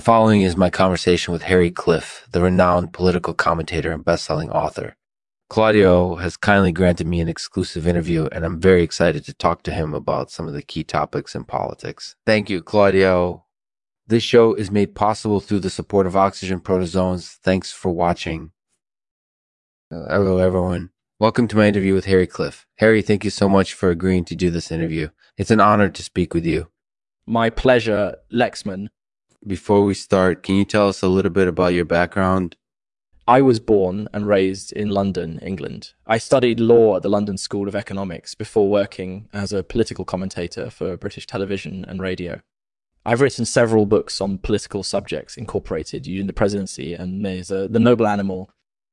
The following is my conversation with Harry Cliff, the renowned political commentator and best-selling author. Claudio has kindly granted me an exclusive interview, and I'm very excited to talk to him about some of the key topics in politics. Thank you, Claudio. This show is made possible through the support of Oxygen Protozoans. Thanks for watching. Uh, hello, everyone. Welcome to my interview with Harry Cliff. Harry, thank you so much for agreeing to do this interview. It's an honor to speak with you. My pleasure, Lexman. Before we start, can you tell us a little bit about your background? I was born and raised in London, England. I studied law at the London School of Economics before working as a political commentator for British television and radio. I've written several books on political subjects incorporated using the presidency, and there's a, The Noble Animal.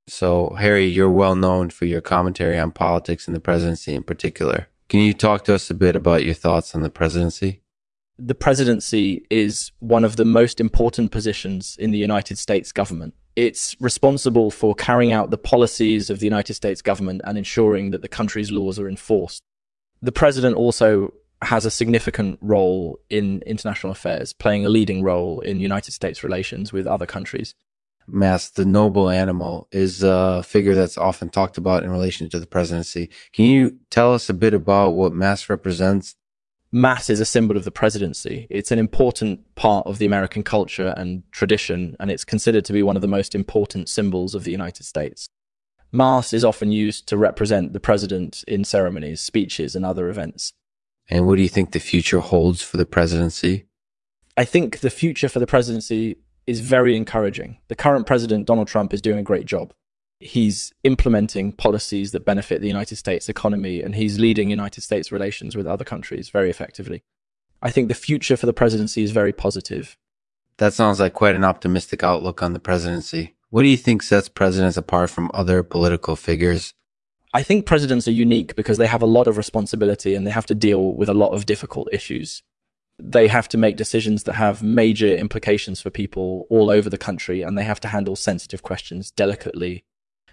So, Harry, you're well known for your commentary on politics and the presidency in particular. Can you talk to us a bit about your thoughts on the presidency? The presidency is one of the most important positions in the United States government. It's responsible for carrying out the policies of the United States government and ensuring that the country's laws are enforced. The president also has a significant role in international affairs, playing a leading role in United States relations with other countries. Mas, the noble animal, is a figure that's often talked about in relation to the presidency. Can you tell us a bit about what Mas represents? Mas is a symbol of the presidency. It's an important part of the American culture and tradition, and it's considered to be one of the most important symbols of the United States. Mas is often used to represent the president in ceremonies, speeches, and other events. And what do you think the future holds for the presidency? I think the future for the presidency is very encouraging. The current president, Donald Trump, is doing a great job. He's implementing policies that benefit the United States economy and he's leading United States relations with other countries very effectively. I think the future for the presidency is very positive. That sounds like quite an optimistic outlook on the presidency. What do you think sets presidents apart from other political figures? I think presidents are unique because they have a lot of responsibility and they have to deal with a lot of difficult issues. They have to make decisions that have major implications for people all over the country and they have to handle sensitive questions delicately.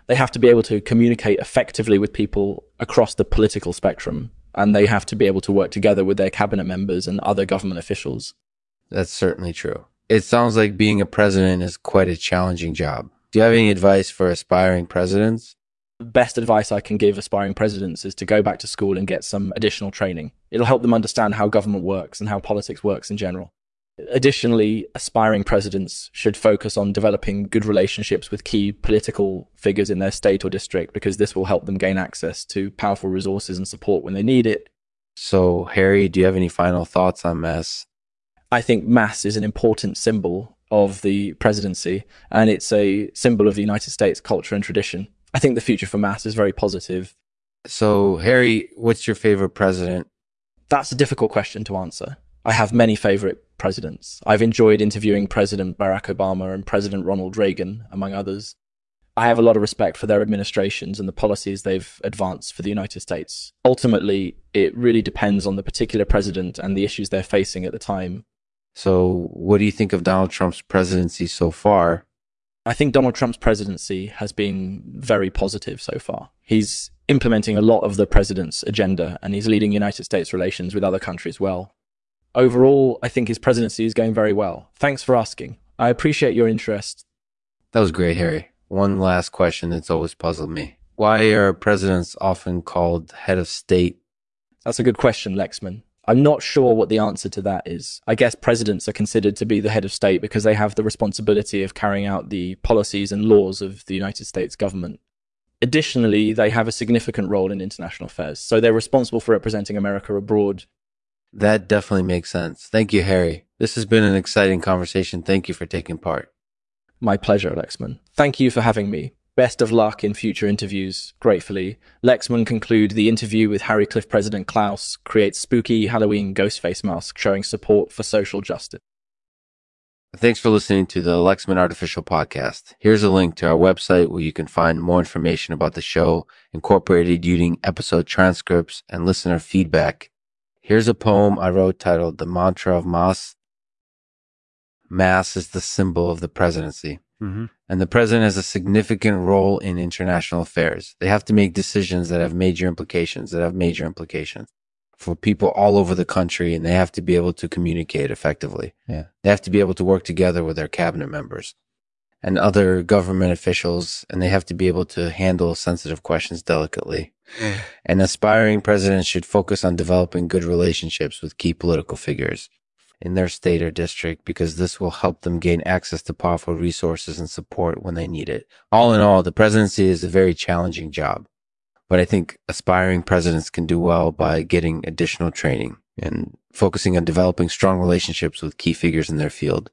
They have to be able to communicate effectively with people across the political spectrum and they have to be able to work together with their cabinet members and other government officials. That's certainly true. It sounds like being a president is quite a challenging job. Do you have any advice for aspiring presidents? best advice I can give aspiring presidents is to go back to school and get some additional training. It'll help them understand how government works and how politics works in general. Additionally, aspiring presidents should focus on developing good relationships with key political figures in their state or district because this will help them gain access to powerful resources and support when they need it. So, Harry, do you have any final thoughts on Mas? I think Mas is an important symbol of the presidency and it's a symbol of the United States culture and tradition. I think the future for mass is very positive. So, Harry, what's your favorite president? That's a difficult question to answer. I have many favorite presidents. I've enjoyed interviewing President Barack Obama and President Ronald Reagan, among others. I have a lot of respect for their administrations and the policies they've advanced for the United States. Ultimately, it really depends on the particular president and the issues they're facing at the time. So, what do you think of Donald Trump's presidency so far? I think Donald Trump's presidency has been very positive so far. He's implementing a lot of the president's agenda and he's leading United States relations with other countries well. Overall, I think his presidency is going very well. Thanks for asking. I appreciate your interest. That was great, Harry. One last question that's always puzzled me. Why are presidents often called head of state? That's a good question, Lexman. I'm not sure what the answer to that is. I guess presidents are considered to be the head of state because they have the responsibility of carrying out the policies and laws of the United States government. Additionally, they have a significant role in international affairs, so they're responsible for representing America abroad. That definitely makes sense. Thank you, Harry. This has been an exciting conversation. Thank you for taking part. My pleasure, Lexman. Thank you for having me. Best of luck in future interviews. Gratefully, Lexman conclude the interview with Harry Cliff President Klaus creates spooky Halloween ghost face mask showing support for social justice. Thanks for listening to the Lexman Artificial Podcast. Here's a link to our website where you can find more information about the show, incorporated using episode transcripts and listener feedback. Here's a poem I wrote titled The Mantra of Mas. Mas is the symbol of the presidency. Mm-hmm. And the president has a significant role in international affairs. They have to make decisions that have major implications, that have major implications. for people all over the country and they have to be able to communicate effectively. Yeah. They have to be able to work together with their cabinet members and other government officials and they have to be able to handle sensitive questions delicately. An aspiring president should focus on developing good relationships with key political figures in their state or district because this will help them gain access to powerful resources and support when they need it. All in all, the presidency is a very challenging job, but I think aspiring presidents can do well by getting additional training and focusing on developing strong relationships with key figures in their field.